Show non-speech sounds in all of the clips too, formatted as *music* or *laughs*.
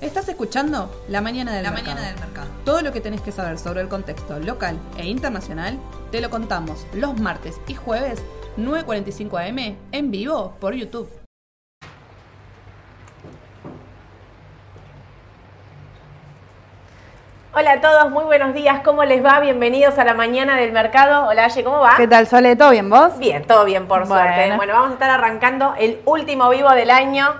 Estás escuchando La Mañana del, La mercado. Mañana del Mercado. Todo lo que tenés que saber sobre el contexto local e internacional te lo contamos los martes y jueves 9.45 am en vivo por YouTube. Hola a todos, muy buenos días, ¿cómo les va? Bienvenidos a la mañana del mercado. Hola, Aye, ¿cómo va? ¿Qué tal, Sole? ¿Todo bien, vos? Bien, todo bien, por Bueno. suerte. Bueno, vamos a estar arrancando el último vivo del año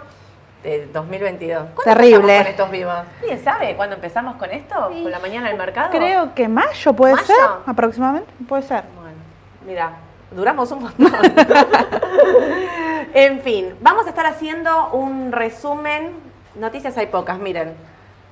de 2022. ¿Cuándo Terrible. empezamos con estos vivos? ¿Alguien sabe cuándo empezamos con esto? ¿Con la mañana del mercado? Creo que mayo puede ¿Mayo? ser, aproximadamente. Puede ser. Bueno, mira, duramos un montón. *laughs* en fin, vamos a estar haciendo un resumen. Noticias hay pocas, miren.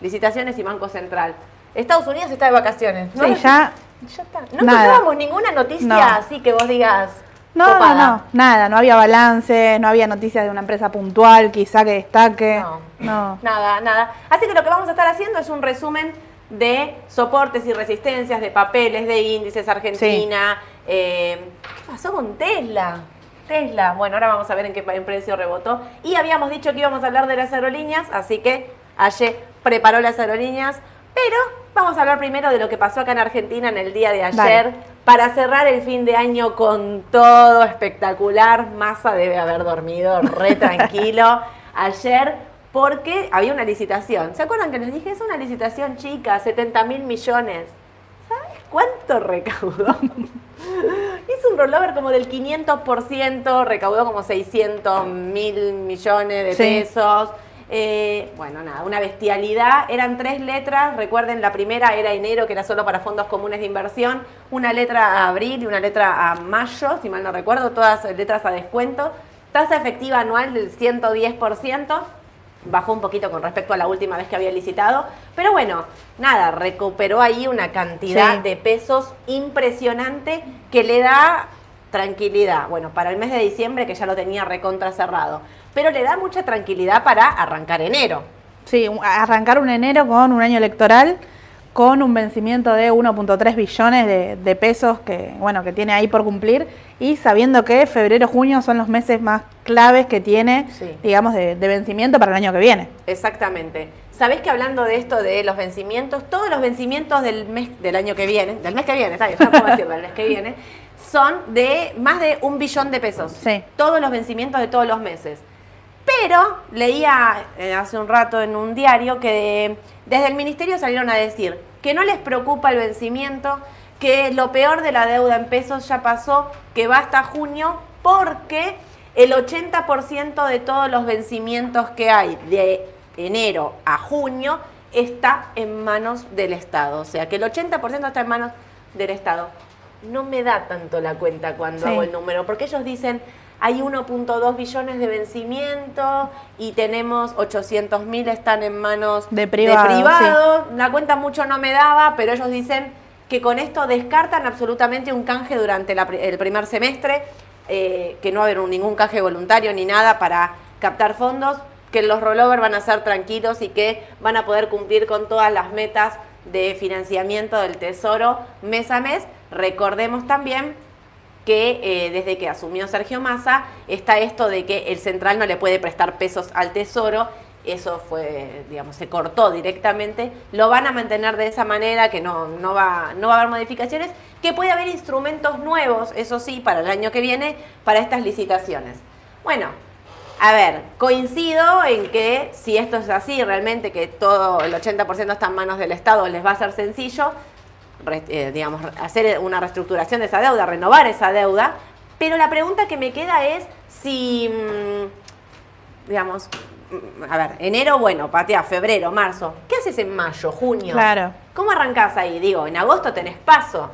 Licitaciones y Banco Central. Estados Unidos está de vacaciones. Sí, ya. Ya está. No Nada. encontrábamos ninguna noticia No. así que vos digas. No, no, copada. no, nada, no había balance, no había noticias de una empresa puntual, quizá que destaque. No. No. Nada, nada. Así que lo que vamos a estar haciendo es un resumen de soportes y resistencias, de papeles, de índices Argentina. Eh, ¿Qué pasó con Tesla? Tesla, bueno, ahora vamos a ver en qué en precio rebotó. Y habíamos dicho que íbamos a hablar de las aerolíneas, así que ayer preparó las aerolíneas. Pero vamos a hablar primero de lo que pasó acá en Argentina en el día de ayer. Para cerrar el fin de año con todo espectacular, Massa debe haber dormido re *laughs* tranquilo ayer porque había una licitación. ¿Se acuerdan que les dije? Es una licitación chica, 70 mil millones. ¿Sabes cuánto recaudó? *laughs* Hizo un rollover como del 500%, recaudó como 600 mil millones de Sí. Eh, bueno, nada, una bestialidad. Eran tres letras. Recuerden, la primera era enero, que era solo para fondos comunes de inversión. Una letra a abril y una letra a mayo, si mal no recuerdo, todas letras a descuento. Tasa efectiva anual del 110%. Bajó un poquito con respecto a la última vez que había licitado. Pero bueno, nada, recuperó ahí una cantidad Sí. de pesos impresionante que le da tranquilidad. Bueno, para el mes de diciembre que ya lo tenía recontra cerrado. Pero le da mucha tranquilidad para arrancar enero. Sí, arrancar un enero con un año electoral, con un vencimiento de 1.3 billones de, de pesos que, bueno, que tiene ahí por cumplir y sabiendo que febrero, junio son los meses más claves que tiene, Sí. digamos, de, de vencimiento para el año que viene. Exactamente. Sabés que hablando de esto de los vencimientos, todos los vencimientos del mes del año que viene, del mes que viene, está bien, del mes que viene, son de más de un billón de pesos. Sí. Todos los vencimientos de todos los meses. Pero leía eh, hace un rato en un diario que desde el ministerio salieron a decir que no les preocupa el vencimiento, que lo peor de la deuda en pesos ya pasó, que va hasta junio, porque el 80% de todos los vencimientos que hay de enero a junio está en manos del Estado. O sea, que el 80% está en manos del Estado. No me da tanto la cuenta cuando Sí. hago el número, porque ellos dicen hay 1.2 billones de vencimiento y tenemos 800 mil están en manos De privado, privado. La cuenta mucho no me daba, pero ellos dicen que con esto descartan absolutamente un canje durante la el primer semestre, eh, que no va a haber ningún canje voluntario ni nada para captar fondos, que los rollover van a ser tranquilos y que van a poder cumplir con todas las metas de financiamiento del Tesoro mes a mes. Recordemos también que eh, desde que asumió Sergio Massa está esto de que el central no le puede prestar pesos al tesoro. Eso fue, digamos, se cortó directamente. Lo van a mantener de esa manera, que no, no, va, no va a haber modificaciones, que puede haber instrumentos nuevos, eso sí, para el año que viene, para estas licitaciones. Bueno, a ver, coincido en que si esto es así, realmente que todo el 80% está en manos del Estado, les va a ser sencillo, eh, digamos, hacer una reestructuración de esa deuda, renovar esa deuda. Pero la pregunta que me queda es si, mm, digamos, mm, a ver, enero, bueno, patea, febrero, marzo. ¿Qué haces en mayo, junio? Claro. ¿Cómo arrancás ahí? Digo, en agosto tenés paso.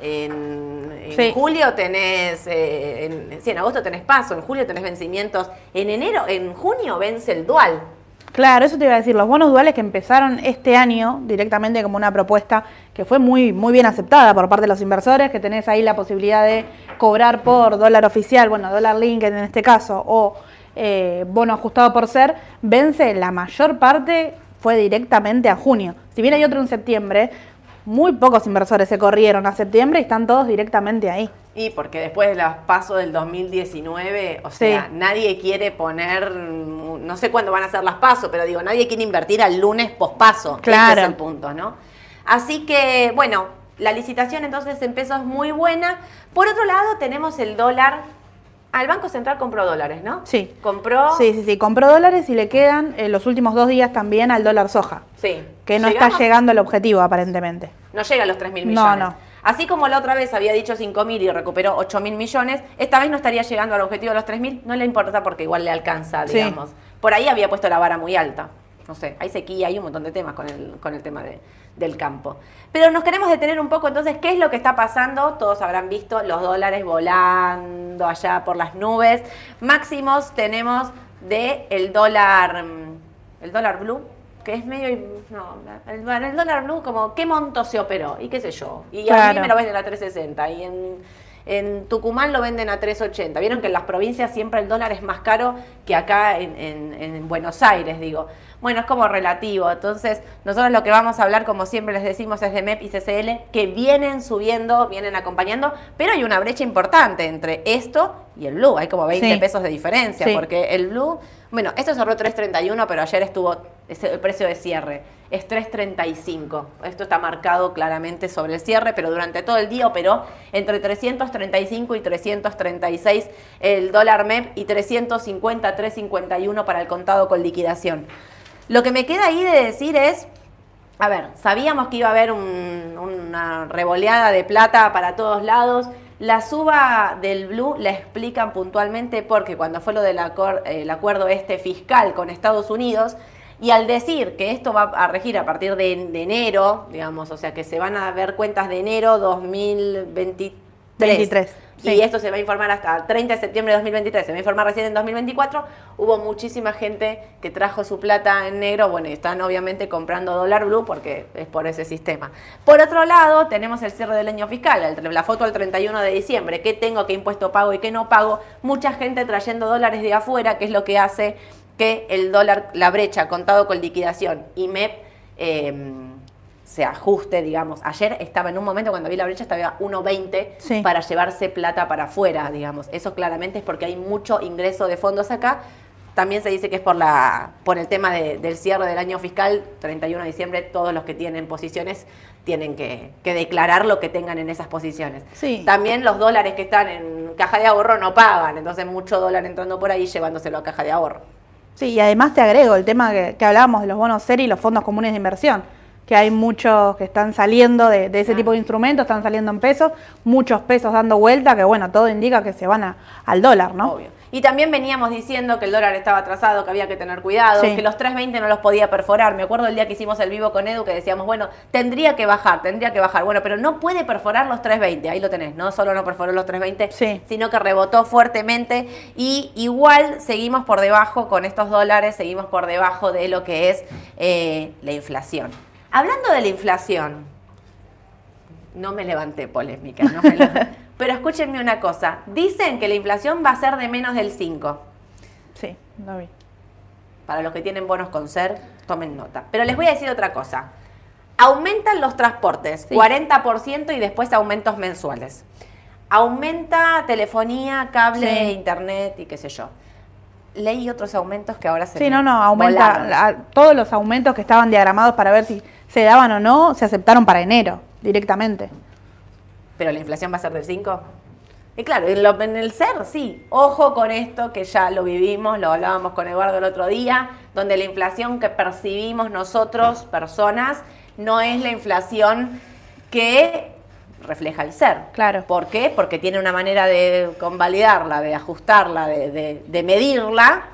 En, en Sí. julio tenés, eh, en, sí, en agosto tenés paso, en julio tenés vencimientos, en enero, en junio vence el dual. Claro, eso te iba a decir, los bonos duales que empezaron este año directamente como una propuesta que fue muy, muy bien aceptada por parte de los inversores, que tenés ahí la posibilidad de cobrar por dólar oficial, bueno, dólar link en este caso, o eh, bono ajustado por ser, vence la mayor parte fue directamente a junio. Si bien hay otro en septiembre, muy pocos inversores se corrieron a septiembre y están todos directamente ahí. Y porque después de los pasos del 2019, o sea, Sí. nadie quiere poner, no sé cuándo van a ser las pasos, pero digo, nadie quiere invertir al lunes pospaso. Claro. Ese es el punto, ¿no? Así que, bueno, la licitación entonces en pesos es muy buena. Por otro lado, tenemos el dólar. Al Banco Central compró dólares, ¿no? Sí. Compró. Sí, sí, sí. Compró dólares y le quedan eh, los últimos dos días también al dólar soja. Sí. Que no ¿Llegamos? está llegando al objetivo, aparentemente. No llega a los 3 mil No, millones. no. Así como la otra vez había dicho 5 mil y recuperó 8 mil millones, esta vez no estaría llegando al objetivo de los 3 mil. No le importa porque igual le alcanza, Sí. digamos. Por ahí había puesto la vara muy alta. No sé, hay sequía, hay un montón de temas con el, con el tema de- del campo. Pero nos queremos detener un poco entonces, ¿qué es lo que está pasando? Todos habrán visto los dólares volando allá por las nubes. Máximos tenemos de el dólar, mm, el dólar blue, que es medio, no, el, el dólar blue como, ¿qué monto se operó? Y qué sé yo. Y a mí me lo venden a 360 y en, en Tucumán lo venden a 380. Vieron que en las provincias siempre el dólar es más caro que acá en, en- en Buenos Aires, digo. Bueno, es como relativo. Entonces, nosotros lo que vamos a hablar, como siempre les decimos, es de MEP y CCL, que vienen subiendo, vienen acompañando, pero hay una brecha importante entre esto y el Blue. Hay como 20 Sí. pesos de diferencia, Sí. porque el Blue, bueno, esto cerró 3.31, pero ayer estuvo, es el precio de cierre, es 3.35. Esto está marcado claramente sobre el cierre, pero durante todo el día operó entre 335 y 336 el dólar MEP y 350, 351 para el contado con liquidación. Lo que me queda ahí de decir es, a ver, sabíamos que iba a haber un- una revoleada de plata para todos lados. La suba del Blue la explican puntualmente porque cuando fue lo del acor- el acuerdo este fiscal con Estados Unidos, y al decir que esto va a regir a partir de, de enero, digamos, o sea que se van a ver cuentas de enero 2023. 23, Y esto se va a informar hasta el 30 de septiembre de 2023, se va a informar recién en 2024. Hubo muchísima gente que trajo su plata en negro, bueno, y están obviamente comprando dólar blue porque es por ese sistema. Por otro lado, tenemos el cierre del año fiscal, la foto del 31 de diciembre, qué tengo, qué impuesto pago y qué no pago. Mucha gente trayendo dólares de afuera, que es lo que hace que el dólar, la brecha contado con liquidación y MEP, eh, se ajuste, digamos. Ayer estaba en un momento cuando vi la brecha, estaba a 1.20 Sí. para llevarse plata para afuera, digamos. Eso claramente es porque hay mucho ingreso de fondos acá. También se dice que es por la por el tema de- del cierre del año fiscal, 31 de diciembre, todos los que tienen posiciones tienen que, que declarar lo que tengan en esas posiciones. Sí. También los dólares que están en caja de ahorro no pagan, entonces mucho dólar entrando por ahí llevándoselo a caja de ahorro. Sí, y además te agrego el tema que, que hablábamos de los bonos serie y los fondos comunes de inversión, que hay muchos que están saliendo de, de ese Ah. tipo de instrumentos, están saliendo en pesos, muchos pesos dando vuelta, que bueno, todo indica que se van a- al dólar, ¿no? Obvio. Y también veníamos diciendo que el dólar estaba atrasado, que había que tener cuidado, Sí. que los 3.20 no los podía perforar. Me acuerdo el día que hicimos el vivo con Edu que decíamos, bueno, tendría que bajar, tendría que bajar. Bueno, pero no puede perforar los 3.20, ahí lo tenés. No solo no perforó los 3.20, Sí. sino que rebotó fuertemente y igual seguimos por debajo con estos dólares, seguimos por debajo de lo que es eh, la inflación. Hablando de la inflación, no me levanté polémica, no me la- *laughs* pero escúchenme una cosa, dicen que la inflación va a ser de menos del 5. Sí, lo vi. Para los que tienen bonos con ser, tomen nota. Pero les voy a decir otra cosa. Aumentan los transportes, Sí. 40% y después aumentos mensuales. Aumenta telefonía, cable, Sí. internet y qué sé yo. Leí otros aumentos que ahora se Sí, no, no, aumenta todos los aumentos que estaban diagramados para ver si se daban o no, se aceptaron para enero directamente. Pero la inflación va a ser del 5. Y claro, en, lo- en el ser, sí. Ojo con esto, que ya lo vivimos, lo hablábamos con Eduardo el otro día, donde la inflación que percibimos nosotros, personas, no es la inflación que refleja el ser. Claro. ¿Por qué? Porque tiene una manera de convalidarla, de ajustarla, de, de- de medirla,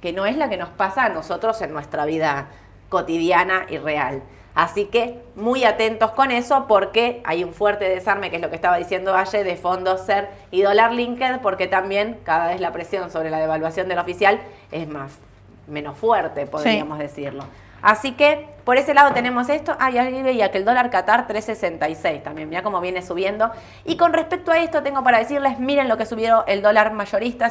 que no es la que nos pasa a nosotros en nuestra vida cotidiana y real. Así que muy atentos con eso porque hay un fuerte desarme, que es lo que estaba diciendo Valle, de fondos SER y dólar linked, porque también cada vez la presión sobre la devaluación del oficial es más menos fuerte, podríamos decirlo. Así que por ese lado tenemos esto. Ah, y ahí veía que el dólar Qatar 3.66 también, mira cómo viene subiendo. Y con respecto a esto tengo para decirles, miren lo que subió el dólar mayorista,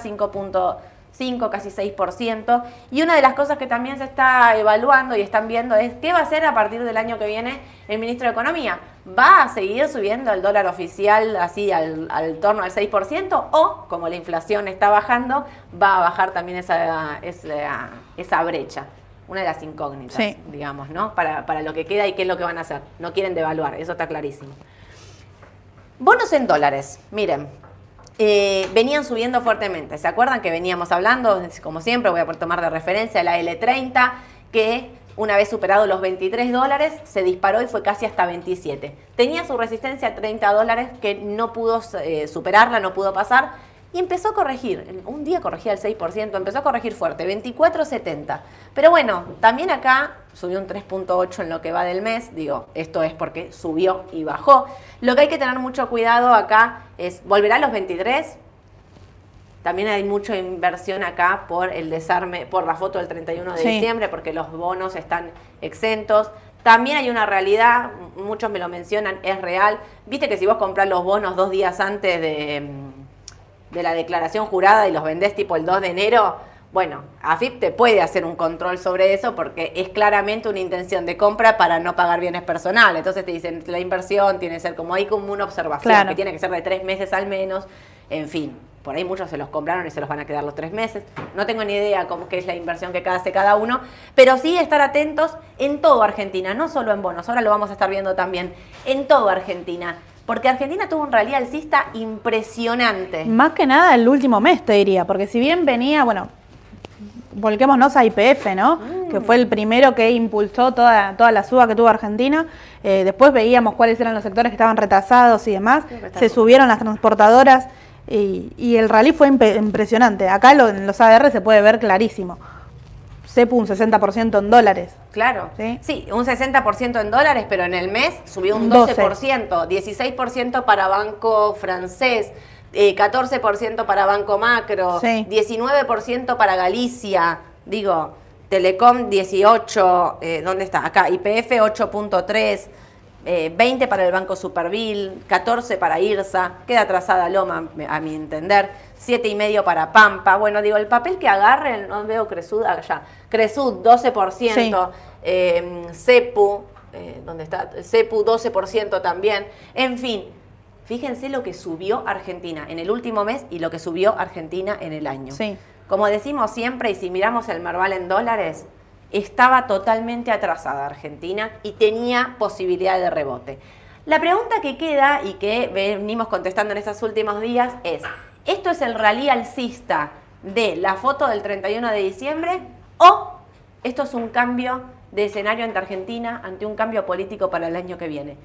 5.5, casi 6%. Y una de las cosas que también se está evaluando y están viendo es qué va a hacer a partir del año que viene el ministro de Economía. ¿Va a seguir subiendo el dólar oficial así al, al torno al 6%? O, como la inflación está bajando, va a bajar también esa, esa, esa brecha? Una de las incógnitas, Sí. digamos, ¿no? Para, para lo que queda y qué es lo que van a hacer. No quieren devaluar, eso está clarísimo. Bonos en dólares, miren, eh, venían subiendo fuertemente. ¿Se acuerdan que veníamos hablando, como siempre, voy a tomar de referencia la L30, que una vez superado los 23 dólares, se disparó y fue casi hasta 27. Tenía su resistencia a 30 dólares que no pudo eh, superarla, no pudo pasar. Y empezó a corregir, un día corregía el 6%, empezó a corregir fuerte, 24.70. Pero bueno, también acá subió un 3.8 en lo que va del mes, digo, esto es porque subió y bajó. Lo que hay que tener mucho cuidado acá es, ¿volverá a los 23? También hay mucha inversión acá por el desarme, por la foto del 31 de Sí. diciembre, porque los bonos están exentos. También hay una realidad, muchos me lo mencionan, es real. Viste que si vos comprás los bonos dos días antes de, de la declaración jurada y los vendés tipo el 2 de enero, bueno, AFIP te puede hacer un control sobre eso porque es claramente una intención de compra para no pagar bienes personales. Entonces te dicen, la inversión tiene que ser como ahí como una observación, Claro. que tiene que ser de tres meses al menos. En fin, por ahí muchos se los compraron y se los van a quedar los tres meses. No tengo ni idea cómo que es la inversión que hace cada uno, pero sí estar atentos en todo Argentina, no solo en bonos, ahora lo vamos a estar viendo también, en todo Argentina. Porque Argentina tuvo un rally alcista impresionante. Más que nada el último mes, te diría, porque si bien venía, bueno, volquémonos a IPF, ¿no? Que fue el primero que impulsó toda, toda la suba que tuvo Argentina. Eh, después veíamos cuáles eran los sectores que estaban retrasados y demás. Se subieron las transportadoras y, y el rally fue impresionante. Acá lo- en los ADR se puede ver clarísimo. CEPU un 60% en dólares. Claro. Sí. Sí, un 60% en dólares, pero en el mes subió un Un 12. 12%, 16% para Banco Francés, eh, 14% para Banco Macro, Sí. 19% para Galicia, digo, Telecom 18, eh, ¿dónde está? Acá, IPF 8.3, eh, 20 para el Banco Supervil, 14 para IRSA, queda atrasada Loma, a mi entender, 7 y medio para Pampa. Bueno, digo, el papel que agarren, no veo Cresud allá, Cresud 12%, eh, CEPU, eh, ¿dónde está? CEPU 12% también, en fin. Fíjense lo que subió Argentina en el último mes y lo que subió Argentina en el año. Sí. Como decimos siempre, y si miramos el Merval en dólares, estaba totalmente atrasada Argentina y tenía posibilidad de rebote. La pregunta que queda y que venimos contestando en estos últimos días es, ¿esto es el rally alcista de la foto del 31 de diciembre o esto es un cambio de escenario ante Argentina, ante un cambio político para el año que viene?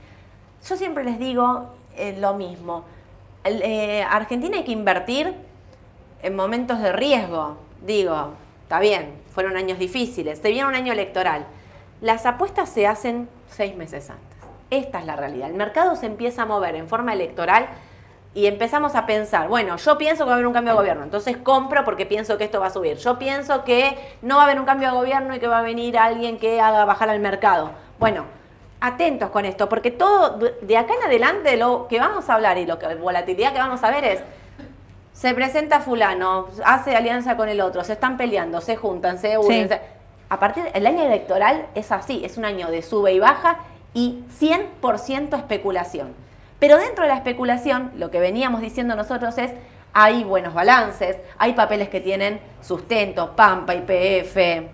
Yo siempre les digo eh, lo mismo. Eh, Argentina hay que invertir en momentos de riesgo. Digo, está bien, fueron años difíciles, se viene un año electoral. Las apuestas se hacen seis meses antes. Esta es la realidad. El mercado se empieza a mover en forma electoral y empezamos a pensar, bueno, yo pienso que va a haber un cambio de gobierno, entonces compro porque pienso que esto va a subir. Yo pienso que no va a haber un cambio de gobierno y que va a venir alguien que haga bajar al mercado. Bueno, atentos con esto, porque todo de acá en adelante lo que vamos a hablar y lo que volatilidad que vamos a ver es se presenta fulano, hace alianza con el otro, se están peleando, se juntan, se unen. Sí. A partir el año electoral es así, es un año de sube y baja y 100% especulación. Pero dentro de la especulación, lo que veníamos diciendo nosotros es hay buenos balances, hay papeles que tienen sustento, Pampa, IPF,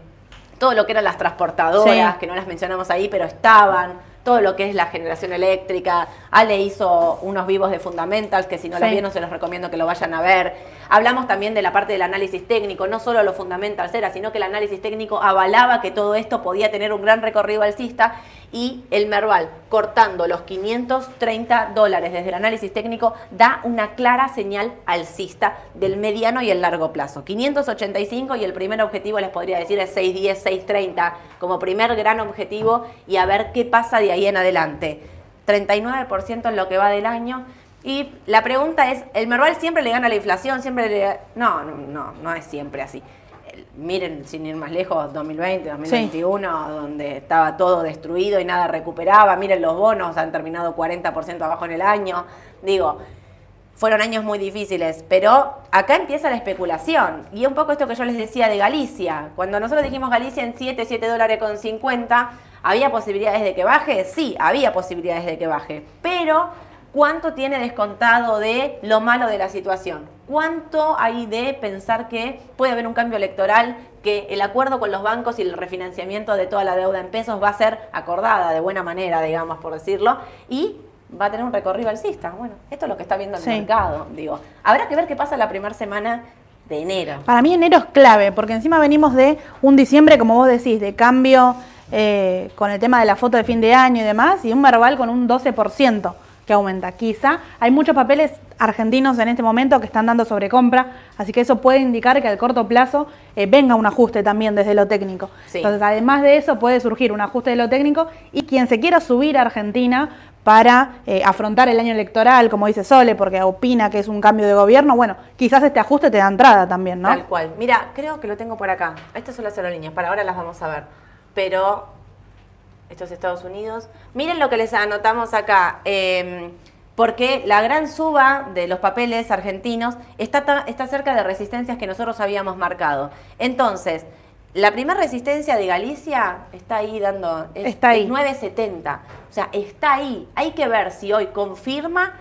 todo lo que eran las transportadoras, Sí. que no las mencionamos ahí, pero estaban, todo lo que es la generación eléctrica. Ale hizo unos vivos de Fundamentals, que si no los Sí. vieron se los recomiendo que lo vayan a ver. Hablamos también de la parte del análisis técnico, no solo los Fundamentals era, sino que el análisis técnico avalaba que todo esto podía tener un gran recorrido alcista y el Merval, cortando los 530 dólares desde el análisis técnico, da una clara señal alcista del mediano y el largo plazo. 585 y el primer objetivo les podría decir es 610, 630 como primer gran objetivo y a ver qué pasa de ahí en adelante. 39% en lo que va del año. Y la pregunta es, ¿el Merval siempre le gana la inflación? Siempre le... No, no, no, no es siempre así. Miren, sin ir más lejos, 2020, 2021, donde estaba todo destruido y nada recuperaba. Miren, los bonos han terminado 40% abajo en el año. Digo, fueron años muy difíciles, pero acá empieza la especulación. Y un poco esto que yo les decía de Galicia. Cuando nosotros dijimos Galicia en 7, 7 dólares con 50, ¿Había posibilidades de que baje? Sí, había posibilidades de que baje. Pero, ¿cuánto tiene descontado de lo malo de la situación? ¿Cuánto hay de pensar que puede haber un cambio electoral, que el acuerdo con los bancos y el refinanciamiento de toda la deuda en pesos va a ser acordada de buena manera, digamos, por decirlo, y va a tener un recorrido alcista? Bueno, esto es lo que está viendo el Sí. mercado, digo. Habrá que ver qué pasa la primera semana de enero. Para mí enero es clave, porque encima venimos de un diciembre, como vos decís, de cambio eh, con el tema de la foto de fin de año y demás, y un Merval con un 12% que aumenta. Quizá hay muchos papeles argentinos en este momento que están dando sobrecompra, así que eso puede indicar que al corto plazo eh, venga un ajuste también desde lo técnico. Sí. Entonces, además de eso, puede surgir un ajuste de lo técnico y quien se quiera subir a Argentina para eh, afrontar el año electoral, como dice Sole, porque opina que es un cambio de gobierno, bueno, quizás este ajuste te da entrada también, ¿no? Tal cual. Mira, creo que lo tengo por acá. Estas son las aerolíneas, para ahora las vamos a ver. Pero, esto es Estados Unidos. Miren lo que les anotamos acá. eh, porque la gran suba de los papeles argentinos está, está cerca de resistencias que nosotros habíamos marcado. Entonces, la primera resistencia de Galicia está ahí dando. Es, Está ahí. es 9.70. O sea, está ahí. Hay que ver si hoy confirma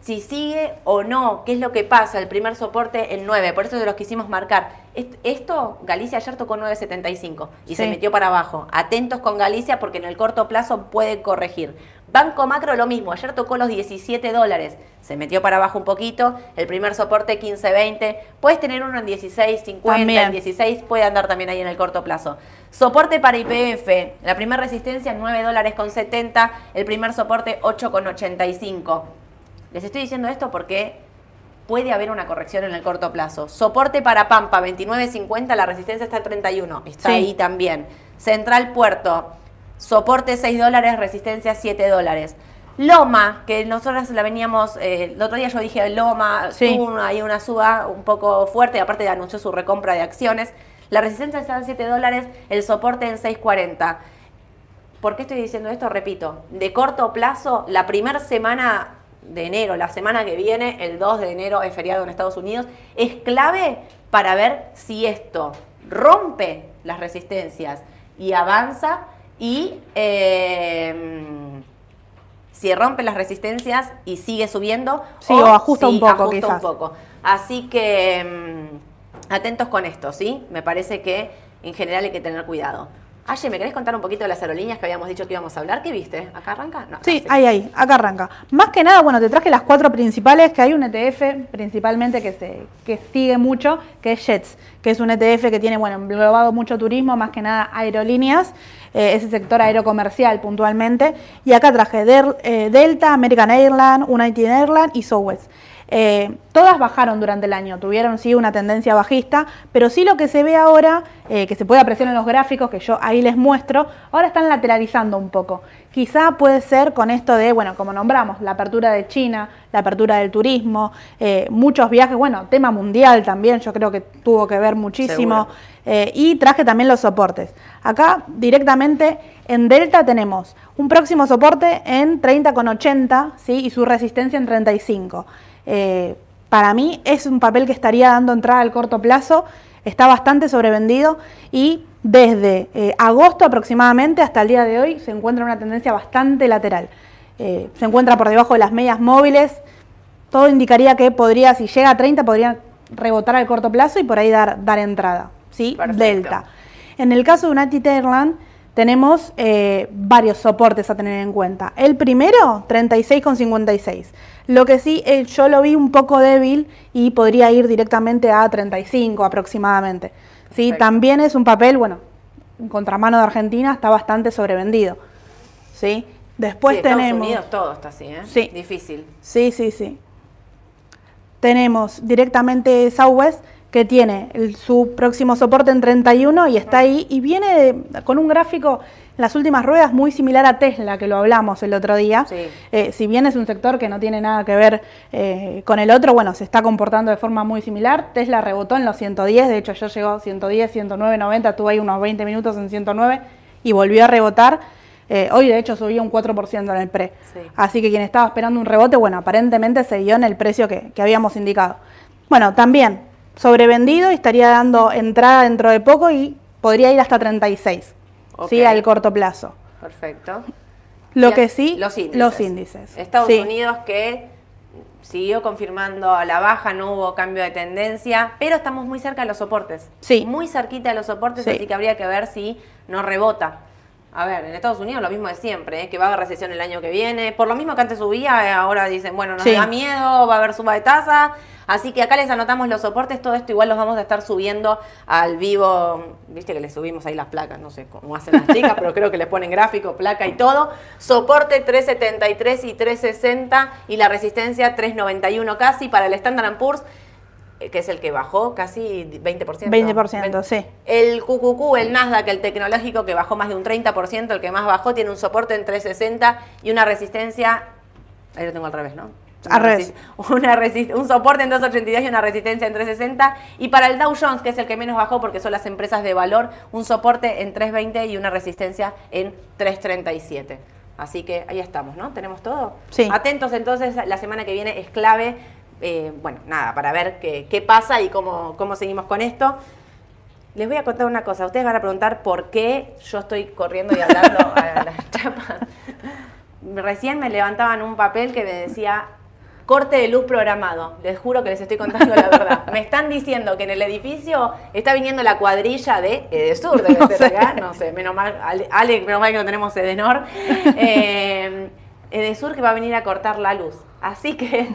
si sigue o no, qué es lo que pasa, el primer soporte en 9, por eso se los quisimos marcar. Est- Esto, Galicia ayer tocó 9.75 y se metió para abajo. Atentos con Galicia porque en el corto plazo puede corregir. Banco Macro lo mismo, ayer tocó los 17 dólares, se metió para abajo un poquito, el primer soporte 15.20, puedes tener uno en 16.50, También. en 16, puede andar también ahí en el corto plazo. Soporte para IPF, la primera resistencia 9 dólares con 70, el primer soporte 8 con 85. Les estoy diciendo esto porque puede haber una corrección en el corto plazo. Soporte para Pampa, 29.50, la resistencia está en 31, está Sí. ahí también. Central Puerto, soporte 6 dólares, resistencia 7 dólares. Loma, que nosotros la veníamos, eh, el otro día yo dije Loma, Sí. tuvo una- ahí una suba un poco fuerte, aparte anunció su recompra de acciones. La resistencia está en 7 dólares, el soporte en 6.40. ¿Por qué estoy diciendo esto? Repito, de corto plazo, la primera semana de enero, la semana que viene, el 2 de enero es feriado en Estados Unidos, es clave para ver si esto rompe las resistencias y avanza y eh, si rompe las resistencias y sigue subiendo Sí, o ajusta un poco, ajusta quizás. un poco. Así que mm, atentos con esto, ¿sí? Me parece que en general hay que tener cuidado. Aye, ¿me querés contar un poquito de las aerolíneas que habíamos dicho que íbamos a hablar? ¿Qué viste? ¿Acá arranca? No, Sí, ahí, ahí, acá arranca. Más que nada, bueno, te traje las cuatro principales, que hay un ETF principalmente que se que sigue mucho, que es Jets, que es un ETF que tiene, bueno, englobado mucho turismo, más que nada aerolíneas, eh, ese sector aerocomercial puntualmente. Y acá traje Del- eh, Delta, American Airlines, United Airlines y Southwest. Eh, todas bajaron durante el año, tuvieron sí una tendencia bajista, pero sí lo que se ve ahora, eh, que se puede apreciar en los gráficos que yo ahí les muestro, ahora están lateralizando un poco. Quizá puede ser con esto de, bueno, como nombramos, la apertura de China, la apertura del turismo, eh, muchos viajes, bueno, tema mundial también, yo creo que tuvo que ver muchísimo. Eh, y traje también los soportes. Acá directamente en Delta tenemos un próximo soporte en 30,80 ¿sí? y su resistencia en 35. Eh, para mí es un papel que estaría dando entrada al corto plazo, está bastante sobrevendido y desde eh, agosto aproximadamente hasta el día de hoy se encuentra en una tendencia bastante lateral. Eh, se encuentra por debajo de las medias móviles, todo indicaría que podría, si llega a 30, podría rebotar al corto plazo y por ahí dar entrada. ¿Sí? Perfecto. Delta. En el caso de United Airlines, tenemos eh, varios soportes a tener en cuenta. El primero, 36,56. Lo que sí, eh, yo lo vi un poco débil y podría ir directamente a 35 aproximadamente. ¿sí? Perfecto. También es un papel, bueno, en contramano de Argentina, está bastante sobrevendido. ¿sí? Después sí, Estados tenemos... Unidos todo está así, ¿eh? Sí. Difícil. Sí, sí, sí. Tenemos directamente Southwest que tiene el- su próximo soporte en 31 y está ahí y viene de- con un gráfico en las últimas ruedas muy similar a Tesla, que lo hablamos el otro día. Sí. Eh, si bien es un sector que no tiene nada que ver eh, con el otro, bueno, se está comportando de forma muy similar. Tesla rebotó en los 110, de hecho ayer llegó a 110, 109, 90, tuvo ahí unos 20 minutos en 109 y volvió a rebotar. Eh, hoy de hecho subió un 4% en el pre. Sí. Así que quien estaba esperando un rebote, bueno, aparentemente se dio en el precio que, que habíamos indicado. Bueno, también sobrevendido y estaría dando entrada dentro de poco y podría ir hasta 36, ¿sí? Ok. Al corto plazo. Perfecto. Lo Y que sí, los índices. los índices. Estados Sí. Unidos que siguió confirmando a la baja, no hubo cambio de tendencia, pero estamos muy cerca de los soportes. Sí. Muy cerquita de los soportes, Sí. así que habría que ver si nos rebota. A ver, en Estados Unidos lo mismo de siempre, ¿eh? que va a haber recesión el año que viene. Por lo mismo que antes subía, eh, ahora dicen, bueno, nos Sí. da miedo, va a haber suba de tasa. Así que acá les anotamos los soportes, todo esto igual los vamos a estar subiendo al vivo. Viste que les subimos ahí las placas, no sé cómo hacen las chicas, pero creo que les ponen gráfico, placa y todo. Soporte 373 y 360 y la resistencia 391 casi para el Standard Poor's, que es el que bajó casi 20%. 20%, sí. El QQQ, el Nasdaq, el tecnológico que bajó más de un 30%, el que más bajó, tiene un soporte en 360 y una resistencia. Ahí lo tengo al revés, ¿no? Al Una revés. resi- *laughs* Una resi- un soporte en 282 y una resistencia en 360. Y para el Dow Jones, que es el que menos bajó porque son las empresas de valor, un soporte en 320 y una resistencia en 337. Así que ahí estamos, ¿no? ¿Tenemos todo? Sí. Atentos entonces, la semana que viene es clave. Eh, bueno, nada, para ver qué, qué pasa y cómo, cómo seguimos con esto. Les voy a contar una cosa. Ustedes van a preguntar por qué yo estoy corriendo y hablando a las *laughs* chapas. Recién me levantaban un papel que me decía corte de luz programado. Les juro que les estoy contando la verdad. Me están diciendo que en el edificio está viniendo la cuadrilla de Edesur, debe No ser sé. acá. No sé, menos mal, Ale, Ale, menos mal que no tenemos Edenor. *laughs* Eh, Edesur que va a venir a cortar la luz. Así que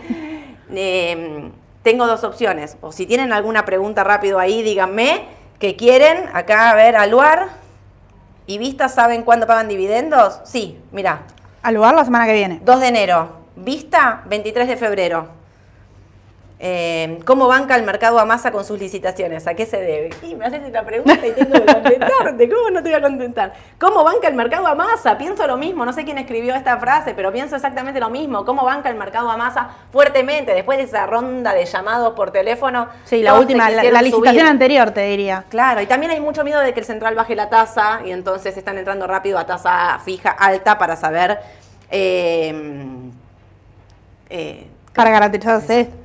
eh, tengo dos opciones. O si tienen alguna pregunta rápido ahí, díganme que quieren. Acá, a ver, Aluar. ¿Y Vistas saben cuándo pagan dividendos? Sí, mira, Al lugar la semana que viene. 2 de enero. Vista, 23 de febrero. Eh, ¿Cómo banca el mercado a masa con sus licitaciones? ¿A qué se debe? Y me haces esta pregunta y tengo que contestarte. ¿Cómo no te voy a contestar? ¿Cómo banca el mercado a masa? Pienso lo mismo. No sé quién escribió esta frase, pero pienso exactamente lo mismo. ¿Cómo banca el mercado a masa fuertemente? Después de esa ronda de llamados por teléfono. Sí, la última, la, licitación subir. anterior, te diría. Claro, y también hay mucho miedo de que el central baje la tasa y entonces están entrando rápido a tasa fija alta para saber. eh, eh, Para garantizarse.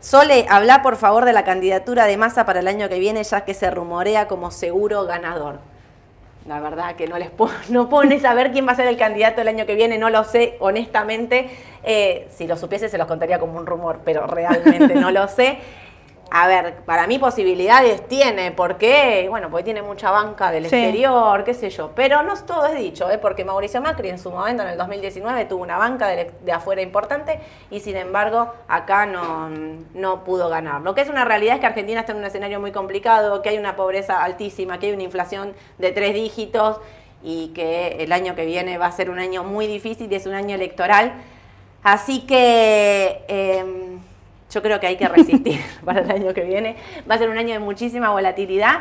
Sole, habla por favor de la candidatura de masa para el año que viene, ya que se rumorea como seguro ganador. La verdad que no les puedo, *laughs* no ni saber quién va a ser el candidato el año que viene, no lo sé, honestamente. Eh, si lo supiese se los contaría como un rumor, pero realmente no lo sé. A ver, para mí posibilidades tiene, ¿por qué? Bueno, porque tiene mucha banca del Sí. exterior, qué sé yo. Pero no todo es dicho, ¿eh? porque Mauricio Macri en su momento, en el 2019, tuvo una banca de, de afuera importante y sin embargo acá no, no pudo ganar. Lo que es una realidad es que Argentina está en un escenario muy complicado, que hay una pobreza altísima, que hay una inflación de tres dígitos y que el año que viene va a ser un año muy difícil y es un año electoral. Así que em, yo creo que hay que resistir *laughs* para el año que viene. Va a ser un año de muchísima volatilidad.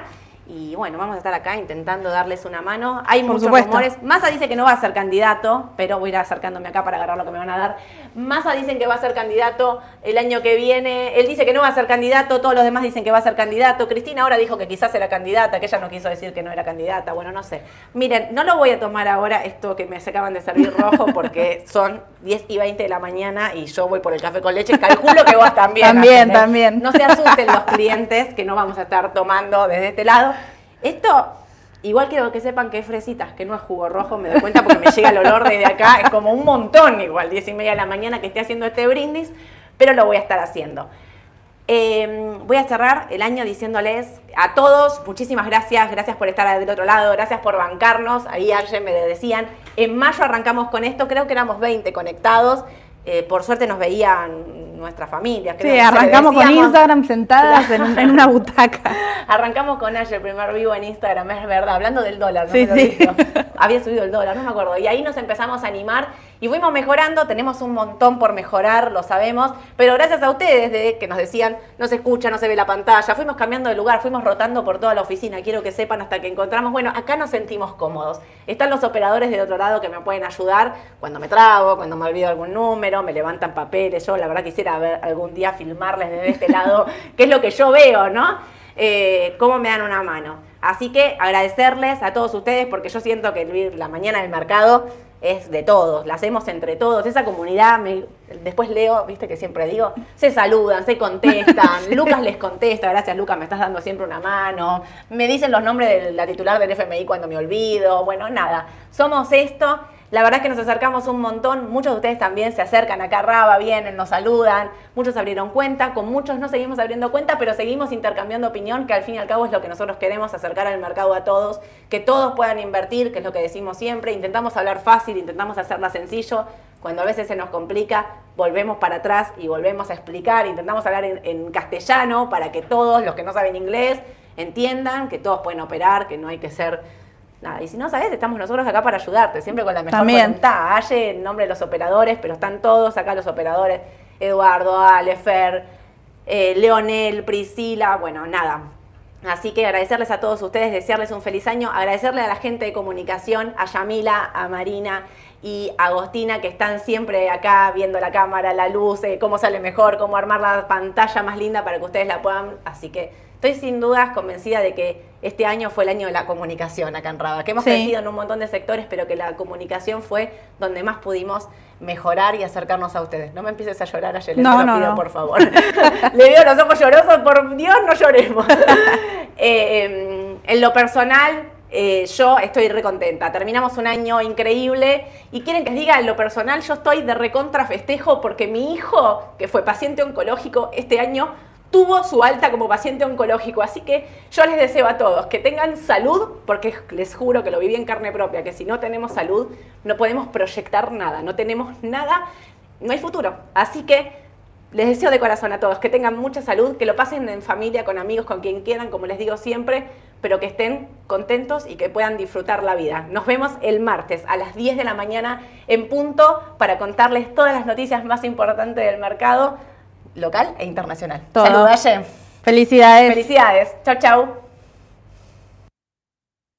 Y bueno, vamos a estar acá intentando darles una mano. Hay Por muchos supuesto. rumores. Massa dice que no va a ser candidato, pero voy a ir acercándome acá para agarrar lo que me van a dar. Massa dicen que va a ser candidato el año que viene. Él dice que no va a ser candidato, todos los demás dicen que va a ser candidato. Cristina ahora dijo que quizás era candidata, que ella no quiso decir que no era candidata. Bueno, no sé. Miren, no lo voy a tomar ahora esto que me acaban de servir rojo *laughs* porque son 10 y 20 de la mañana y yo voy por el café con leche. Calculo que vos también. *laughs* También, ¿eh? también. No se asusten los clientes que no vamos a estar tomando desde este lado. Esto, igual quiero que sepan que es fresitas, que no es jugo rojo, me doy cuenta porque me llega el olor desde acá, es como un montón igual, 10 y media de la mañana que esté haciendo este brindis, pero lo voy a estar haciendo. Eh, voy a cerrar el año diciéndoles a todos muchísimas gracias, gracias por estar del otro lado, gracias por bancarnos. Ahí ayer me decían, en mayo arrancamos con esto, creo que éramos 20 conectados. Eh, por suerte nos veían nuestras familias. creo Sí, arrancamos con. Instagram sentadas en, un- en una butaca. *laughs* Arrancamos con Ash, el primer vivo en Instagram, es verdad, hablando del dólar, no Sí, me lo sí. *laughs* Había subido el dólar, no me acuerdo. Y ahí nos empezamos a animar y fuimos mejorando, tenemos un montón por mejorar, lo sabemos, pero gracias a ustedes de que nos decían, no se escucha, no se ve la pantalla, fuimos cambiando de lugar, fuimos rotando por toda la oficina, quiero que sepan hasta que encontramos, bueno, acá nos sentimos cómodos. Están los operadores de otro lado que me pueden ayudar cuando me trago, cuando me olvido algún número, me levantan papeles, yo la verdad quisiera ver algún día filmarles desde este lado, *laughs* qué es lo que yo veo, ¿no? Eh, cómo me dan una mano. Así que agradecerles a todos ustedes porque yo siento que la mañana del mercado es de todos, la hacemos entre todos, esa comunidad, me- después leo, viste que siempre digo, se saludan, se contestan, *laughs* Lucas les contesta, gracias Lucas, me estás dando siempre una mano, me dicen los nombres de la titular del FMI cuando me olvido, bueno, nada, somos esto, la verdad es que nos acercamos un montón, muchos de ustedes también se acercan acá a Raba, vienen, nos saludan, muchos abrieron cuenta, con muchos no seguimos abriendo cuenta, pero seguimos intercambiando opinión, que al fin y al cabo es lo que nosotros queremos, acercar al mercado a todos, que todos puedan invertir, que es lo que decimos siempre, intentamos hablar fácil, intentamos hacerla sencillo, cuando a veces se nos complica, volvemos para atrás y volvemos a explicar, intentamos hablar en, en castellano para que todos los que no saben inglés entiendan que todos pueden operar, que no hay que ser Nada, y si no sabes, estamos nosotros acá para ayudarte, siempre con la mejor También. voluntad. Aye, en nombre de los operadores, pero están todos acá los operadores. Eduardo, Ale, Fer, eh, Leonel, Priscila, bueno, nada. Así que agradecerles a todos ustedes, desearles un feliz año, agradecerle a la gente de comunicación, a Yamila, a Marina y a Agostina, que están siempre acá viendo la cámara, la luz, eh, cómo sale mejor, cómo armar la pantalla más linda para que ustedes la puedan. Así que estoy sin dudas convencida de que este año fue el año de la comunicación acá en Raba, que hemos Sí. crecido en un montón de sectores, pero que la comunicación fue donde más pudimos mejorar y acercarnos a ustedes. No me empieces a llorar, Ayelen, No, te lo no, pido, no. por favor. *laughs* Le veo los ojos llorosos, por Dios, no lloremos. *laughs* Eh, em, en lo personal, eh, yo estoy recontenta. Terminamos un año increíble y quieren que les diga, en lo personal, yo estoy de recontra festejo porque mi hijo, que fue paciente oncológico este año, tuvo su alta como paciente oncológico. Así que yo les deseo a todos que tengan salud, porque les juro que lo viví en carne propia, que si no tenemos salud, no podemos proyectar nada, no tenemos nada, no hay futuro. Así que les deseo de corazón a todos que tengan mucha salud, que lo pasen en familia, con amigos, con quien quieran, como les digo siempre, pero que estén contentos y que puedan disfrutar la vida. Nos vemos el martes a las 10 de la mañana en punto para contarles todas las noticias más importantes del mercado local e internacional. Todo. Saludos, Aye. Felicidades. Felicidades. Chau, chau.